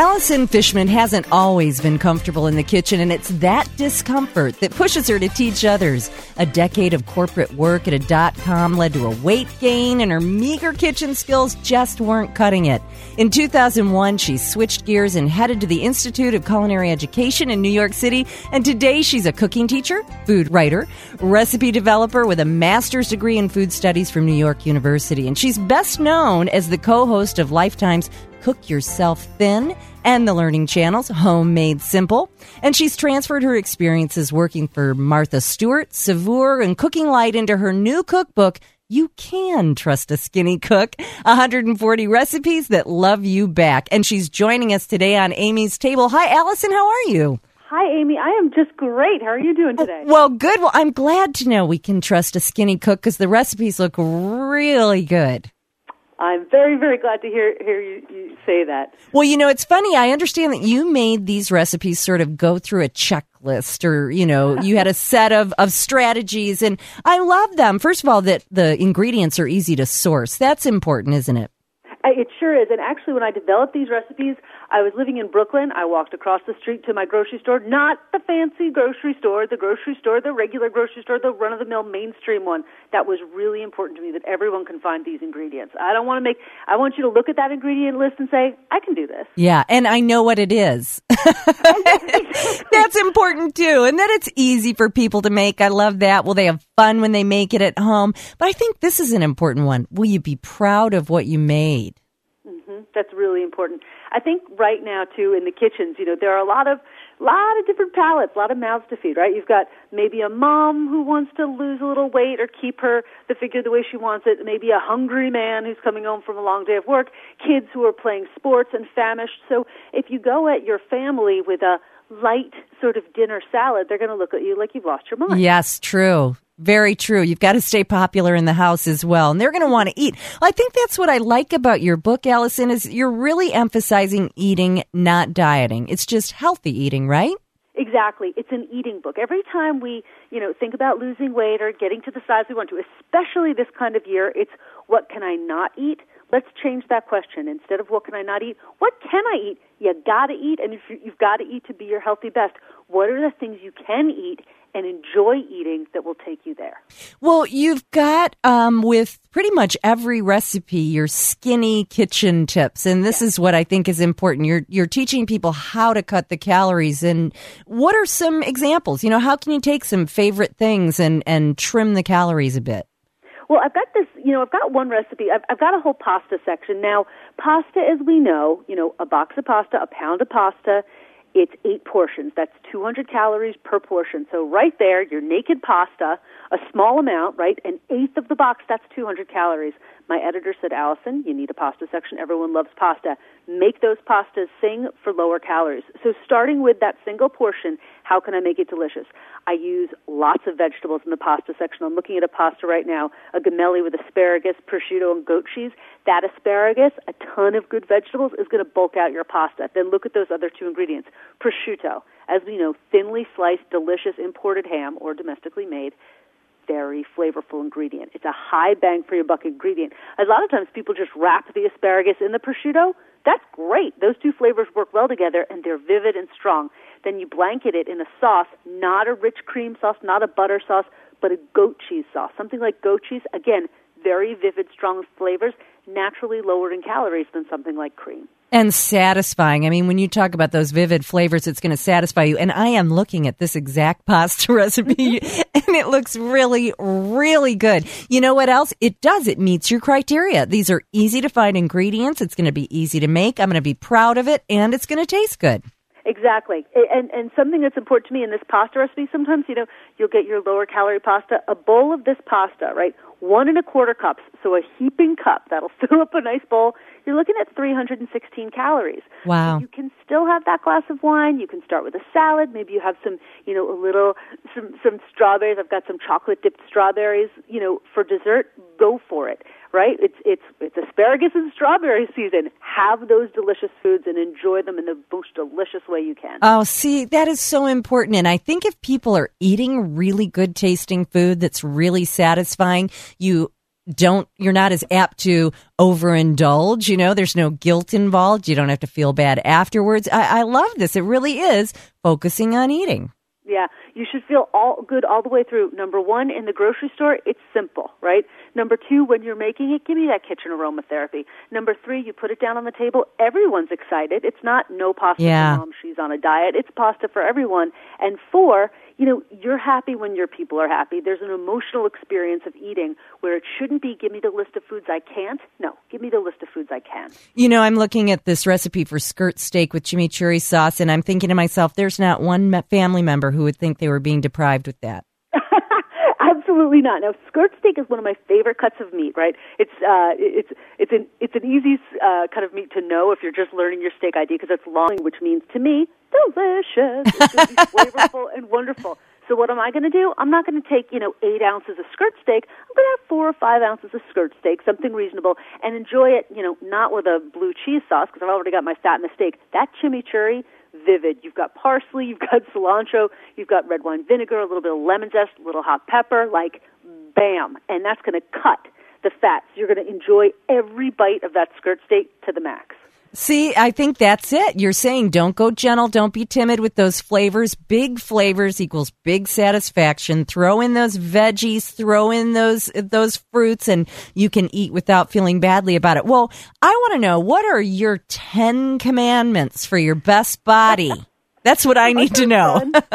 Allison Fishman hasn't always been comfortable in the kitchen, and it's that discomfort that pushes her to teach others. A decade of corporate work at a dot com led to a weight gain, and her meager kitchen skills just weren't cutting it. In 2001, she switched gears and headed to the Institute of Culinary Education in New York City, and today she's a cooking teacher, food writer, recipe developer with a master's degree in food studies from New York University, and she's best known as the co host of Lifetime's Cook Yourself Thin and the Learning Channel's Homemade Simple. And she's transferred her experiences working for Martha Stewart, Saveur, and Cooking Light into her new cookbook, You Can Trust a Skinny Cook 140 Recipes That Love You Back. And she's joining us today on Amy's Table. Hi, Allison. How are you? Hi, Amy. I am just great. How are you doing today? Well, good. Well, I'm glad to know we can trust a skinny cook because the recipes look really good. I'm very, very glad to hear hear you, you, say that. Well, you know, it's funny. I understand that you made these recipes sort of go through a checklist, or you know, you had a set of of strategies, and I love them. First of all, that the ingredients are easy to source. That's important, isn't it? It sure is. And actually, when I developed these recipes, I was living in Brooklyn. I walked across the street to my grocery store, not the fancy grocery store, the grocery store, the regular grocery store, the run of the mill mainstream one. That was really important to me that everyone can find these ingredients. I don't want to make, I want you to look at that ingredient list and say, I can do this. Yeah, and I know what it is. That's important too. And that it's easy for people to make. I love that. Will they have fun when they make it at home? But I think this is an important one. Will you be proud of what you made? Mm-hmm. That's really important. I think right now too in the kitchens, you know, there are a lot of lot of different palates, a lot of mouths to feed, right? You've got maybe a mom who wants to lose a little weight or keep her the figure the way she wants it, maybe a hungry man who's coming home from a long day of work, kids who are playing sports and famished. So if you go at your family with a light sort of dinner salad, they're going to look at you like you've lost your mind. Yes, true. Very true. You've got to stay popular in the house as well. And they're going to want to eat. I think that's what I like about your book, Allison, is you're really emphasizing eating, not dieting. It's just healthy eating, right? Exactly. It's an eating book. Every time we, you know, think about losing weight or getting to the size we want to, especially this kind of year, it's what can I not eat? Let's change that question. Instead of what can I not eat, what can I eat? You got to eat, and if you've got to eat to be your healthy best, what are the things you can eat and enjoy eating that will take you there. Well, you've got um, with pretty much every recipe your skinny kitchen tips, and this is what I think is important. You're you're teaching people how to cut the calories, and what are some examples? You know, how can you take some favorite things and and trim the calories a bit? Well, I've got this, you know, I've got one recipe. I've, I've got a whole pasta section. Now, pasta, as we know, you know, a box of pasta, a pound of pasta, it's eight portions. That's 200 calories per portion. So right there, your naked pasta, a small amount, right? An eighth of the box, that's 200 calories. My editor said, Allison, you need a pasta section. Everyone loves pasta. Make those pastas sing for lower calories. So starting with that single portion, how can I make it delicious? I use lots of vegetables in the pasta section. I'm looking at a pasta right now, a gemelli with asparagus, prosciutto, and goat cheese. That asparagus, a ton of good vegetables, is going to bulk out your pasta. Then look at those other two ingredients. Prosciutto, as we know, thinly sliced, delicious imported ham or domestically made very flavorful ingredient. It's a high bang for your buck ingredient. A lot of times people just wrap the asparagus in the prosciutto. That's great. Those two flavors work well together and they're vivid and strong. Then you blanket it in a sauce, not a rich cream sauce, not a butter sauce, but a goat cheese sauce. Something like goat cheese, again, very vivid, strong flavors, naturally lower in calories than something like cream and satisfying. I mean, when you talk about those vivid flavors, it's going to satisfy you. And I am looking at this exact pasta recipe mm-hmm. and it looks really, really good. You know what else? It does. It meets your criteria. These are easy to find ingredients. It's going to be easy to make. I'm going to be proud of it and it's going to taste good. Exactly. And and something that's important to me in this pasta recipe, sometimes, you know, you'll get your lower calorie pasta, a bowl of this pasta, right? One and a quarter cups, so a heaping cup, that'll fill up a nice bowl you're looking at 316 calories. Wow. You can still have that glass of wine. You can start with a salad. Maybe you have some, you know, a little, some, some strawberries. I've got some chocolate dipped strawberries. You know, for dessert, go for it. Right? It's it's it's asparagus and strawberry season. Have those delicious foods and enjoy them in the most delicious way you can. Oh, see, that is so important. And I think if people are eating really good tasting food that's really satisfying, you don't you're not as apt to overindulge you know there's no guilt involved you don't have to feel bad afterwards I, I love this it really is focusing on eating yeah, you should feel all good all the way through. Number one, in the grocery store, it's simple, right? Number two, when you're making it, give me that kitchen aromatherapy. Number three, you put it down on the table. Everyone's excited. It's not no pasta Yeah. for mom. She's on a diet. It's pasta for everyone. And four, you know, you're happy when your people are happy. There's an emotional experience of eating where it shouldn't be give me the list of foods I can't. No, give me the list of foods I can. you know i'm looking at this recipe for skirt steak with chimichurri sauce and i'm thinking to myself there's not one family member who would think they were being deprived with that Absolutely not. Now, skirt steak is one of my favorite cuts of meat. Right? It's uh, it's it's an it's an easy uh, cut of meat to know if you're just learning your steak ID because it's long, which means to me delicious. It's going to be flavorful and wonderful. So what am I going to do? I'm not going to take you know eight ounces of skirt steak. I'm going to have four or five ounces of skirt steak, something reasonable, and enjoy it. You know, not with a blue cheese sauce because I've already got my fat in the steak. That chimichurri vivid. You've got parsley, you've got cilantro, you've got red wine vinegar, a little bit of lemon zest, a little hot pepper, like bam. And that's going to cut the fats. You're going to enjoy every bite of that skirt steak to the max. See, I think that's it. You're saying don't go gentle, don't be timid with those flavors. Big flavors equals big satisfaction. Throw in those veggies, throw in those those fruits and you can eat without feeling badly about it. Well, I want to know what are your 10 commandments for your best body? That's what I need to know.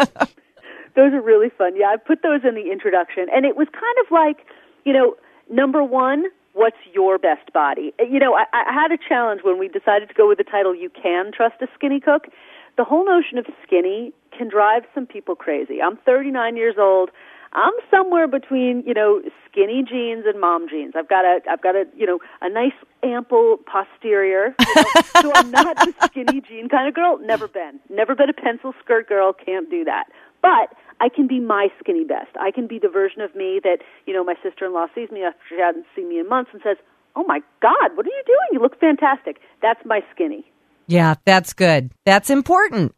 those are really fun. Yeah, I put those in the introduction, and it was kind of like, you know, number one, what's your best body? You know, I, I had a challenge when we decided to go with the title "You Can Trust a Skinny Cook." The whole notion of skinny can drive some people crazy. I'm 39 years old. I'm somewhere between, you know, skinny jeans and mom jeans. I've got a, I've got a, you know, a nice ample posterior. You know? so I'm not the skinny jean kind of girl. Never been. Never been a pencil skirt girl. Can't do that. But I can be my skinny best. I can be the version of me that, you know, my sister-in-law sees me after she hadn't seen me in months and says, "Oh my God, what are you doing? You look fantastic." That's my skinny. Yeah, that's good. That's important.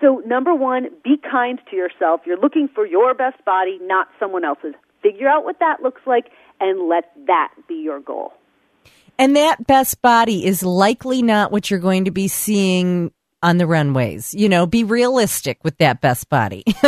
So, number one, be kind to yourself. You're looking for your best body, not someone else's. Figure out what that looks like and let that be your goal. And that best body is likely not what you're going to be seeing on the runways. You know, be realistic with that best body.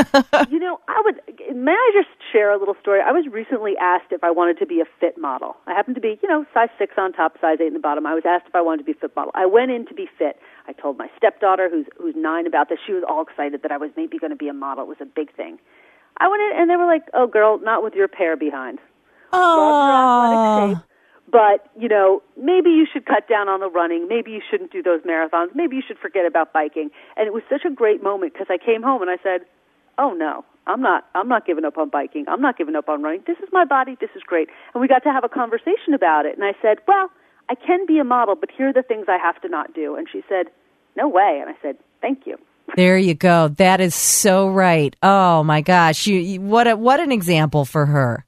you know, I would. May I just share a little story? I was recently asked if I wanted to be a fit model. I happen to be, you know, size six on top, size eight in the bottom. I was asked if I wanted to be a fit model. I went in to be fit. I told my stepdaughter, who's who's nine, about this. She was all excited that I was maybe going to be a model. It was a big thing. I went in, and they were like, "Oh, girl, not with your pair behind." Oh, but you know, maybe you should cut down on the running. Maybe you shouldn't do those marathons. Maybe you should forget about biking. And it was such a great moment because I came home and I said, "Oh no, I'm not. I'm not giving up on biking. I'm not giving up on running. This is my body. This is great." And we got to have a conversation about it. And I said, "Well, I can be a model, but here are the things I have to not do." And she said, "No way." And I said, "Thank you." there you go. That is so right. Oh my gosh, you, you what a, what an example for her.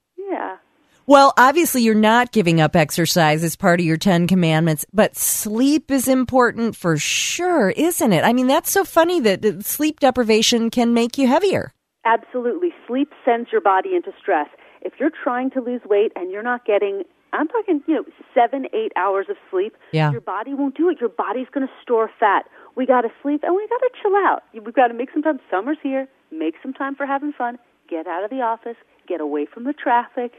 Well, obviously you're not giving up exercise as part of your 10 commandments, but sleep is important for sure, isn't it? I mean, that's so funny that that sleep deprivation can make you heavier. Absolutely. Sleep sends your body into stress. If you're trying to lose weight and you're not getting, I'm talking, you know, seven, eight hours of sleep, Yeah. your body won't do it. Your body's going to store fat. We got to sleep and we got to chill out. We've got to make some time. Summer's here. Make some time for having fun. Get out of the office. Get away from the traffic.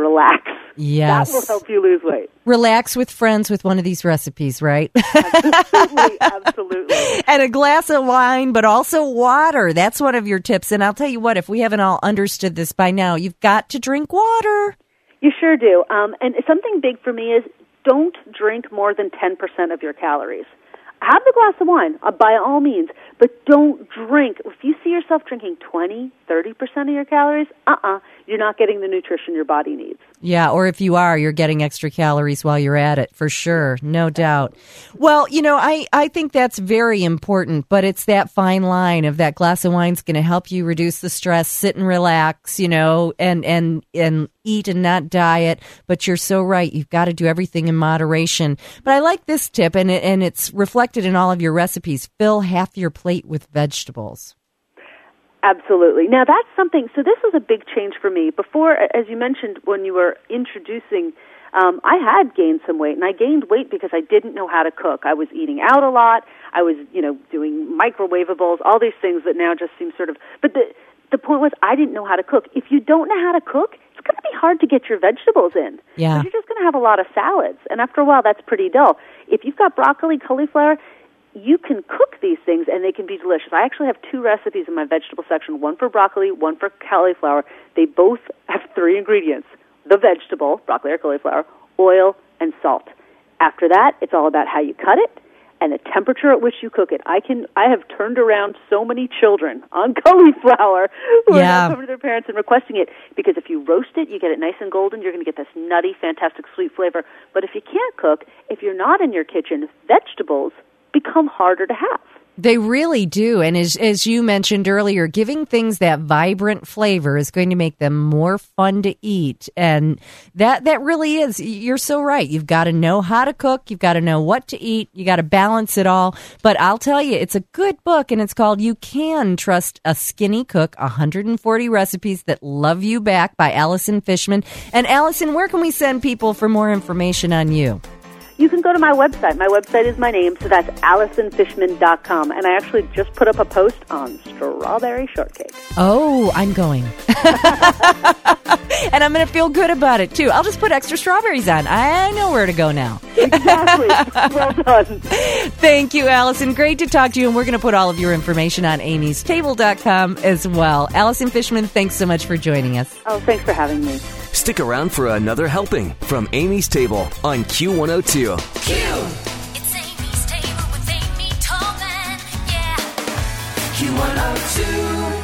Relax. Yes. That will help you lose weight. Relax with friends with one of these recipes, right? Absolutely. Absolutely. and a glass of wine, but also water. That's one of your tips. And I'll tell you what, if we haven't all understood this by now, you've got to drink water. You sure do. Um, and something big for me is don't drink more than 10% of your calories. Have the glass of wine, uh, by all means, but don't drink. If you see yourself drinking 20, 30% of your calories, uh-uh, you're not getting the nutrition your body needs. Yeah, or if you are, you're getting extra calories while you're at it, for sure, no doubt. Well, you know, I, I think that's very important, but it's that fine line of that glass of wine's going to help you reduce the stress, sit and relax, you know, and, and, and eat and not diet. But you're so right. You've got to do everything in moderation. But I like this tip, and, and it's reflected in all of your recipes. Fill half your plate with vegetables. Absolutely. Now that's something. So this was a big change for me. Before, as you mentioned, when you were introducing, um, I had gained some weight, and I gained weight because I didn't know how to cook. I was eating out a lot. I was, you know, doing microwavables, all these things that now just seem sort of. But the the point was, I didn't know how to cook. If you don't know how to cook, it's going to be hard to get your vegetables in. Yeah. You're just going to have a lot of salads, and after a while, that's pretty dull. If you've got broccoli, cauliflower, you can cook these things and they can be delicious. I actually have two recipes in my vegetable section, one for broccoli, one for cauliflower. They both have three ingredients. The vegetable, broccoli or cauliflower, oil and salt. After that, it's all about how you cut it and the temperature at which you cook it. I can I have turned around so many children on cauliflower who Yeah. are coming to their parents and requesting it because if you roast it, you get it nice and golden. You're going to get this nutty, fantastic sweet flavor. But if you can't cook, if you're not in your kitchen, vegetables become harder to have. They really do. And as, as you mentioned earlier, giving things that vibrant flavor is going to make them more fun to eat. And that, that really is, you're so right. You've got to know how to cook. You've got to know what to eat. You got to balance it all. But I'll tell you, it's a good book and it's called You Can Trust a Skinny Cook 140 Recipes That Love You Back by Allison Fishman. And Allison, where can we send people for more information on you? You can go to my website. My website is my name, so that's AllisonFishman.com. And I actually just put up a post on strawberry shortcake. Oh, I'm going. and I'm going to feel good about it too. I'll just put extra strawberries on. I know where to go now. Exactly. well done. Thank you, Allison. Great to talk to you. And we're going to put all of your information on amystable.com as well. Allison Fishman, thanks so much for joining us. Oh, thanks for having me. Stick around for another helping from Amy's Table on Q102. It's Amy's table with Amy Tallman. Yeah. Q102.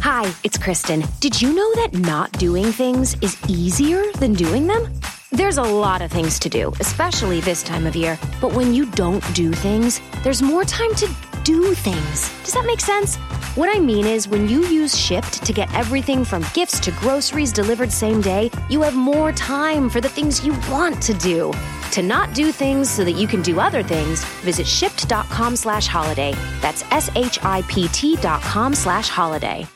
Hi, it's Kristen. Did you know that not doing things is easier than doing them? There's a lot of things to do, especially this time of year. But when you don't do things, there's more time to do things. Does that make sense? What I mean is, when you use Shipt to get everything from gifts to groceries delivered same day, you have more time for the things you want to do. To not do things so that you can do other things, visit shipt.com slash holiday. That's S-H-I-P-T dot com slash holiday.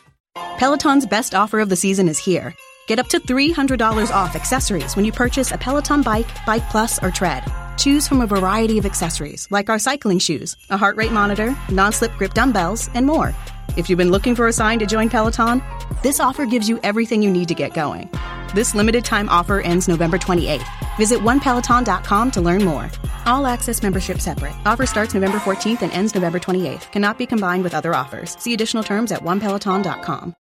Peloton's best offer of the season is here. Get up to $300 off accessories when you purchase a Peloton bike, Bike Plus, or Tread. Choose from a variety of accessories like our cycling shoes, a heart rate monitor, non slip grip dumbbells, and more. If you've been looking for a sign to join Peloton, this offer gives you everything you need to get going. This limited time offer ends November 28th. Visit onepeloton.com to learn more. All access membership separate. Offer starts November 14th and ends November 28th. Cannot be combined with other offers. See additional terms at onepeloton.com.